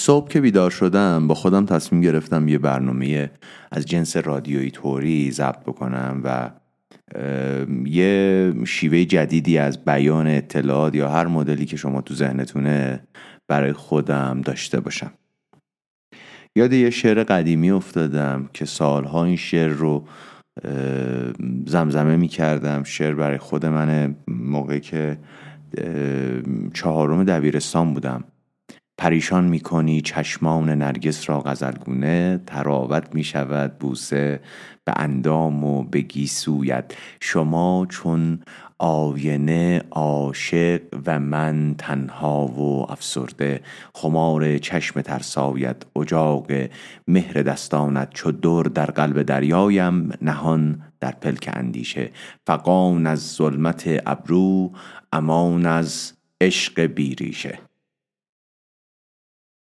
صبح که بیدار شدم با خودم تصمیم گرفتم یه برنامه از جنس رادیویی توری ضبط بکنم و یه شیوه جدیدی از بیان اطلاعات یا هر مدلی که شما تو ذهنتونه برای خودم داشته باشم. یاد یه شعر قدیمی افتادم که سالها این شعر رو زمزمه می کردم شعر برای خود من موقعی که چهارم دبیرستان بودم. پریشان می‌کنی چشمان نرگس را غزلگونه تراوت می شود بوسه به اندام و به گیسویت. شما چون آینه عاشق و من تنها و افسرده خمار چشم ترسایت اجاق مهر دستانت. چو دور در قلب دریایم نهان در پلک اندیشه. فقان از ظلمت ابرو امان از عشق بیریشه.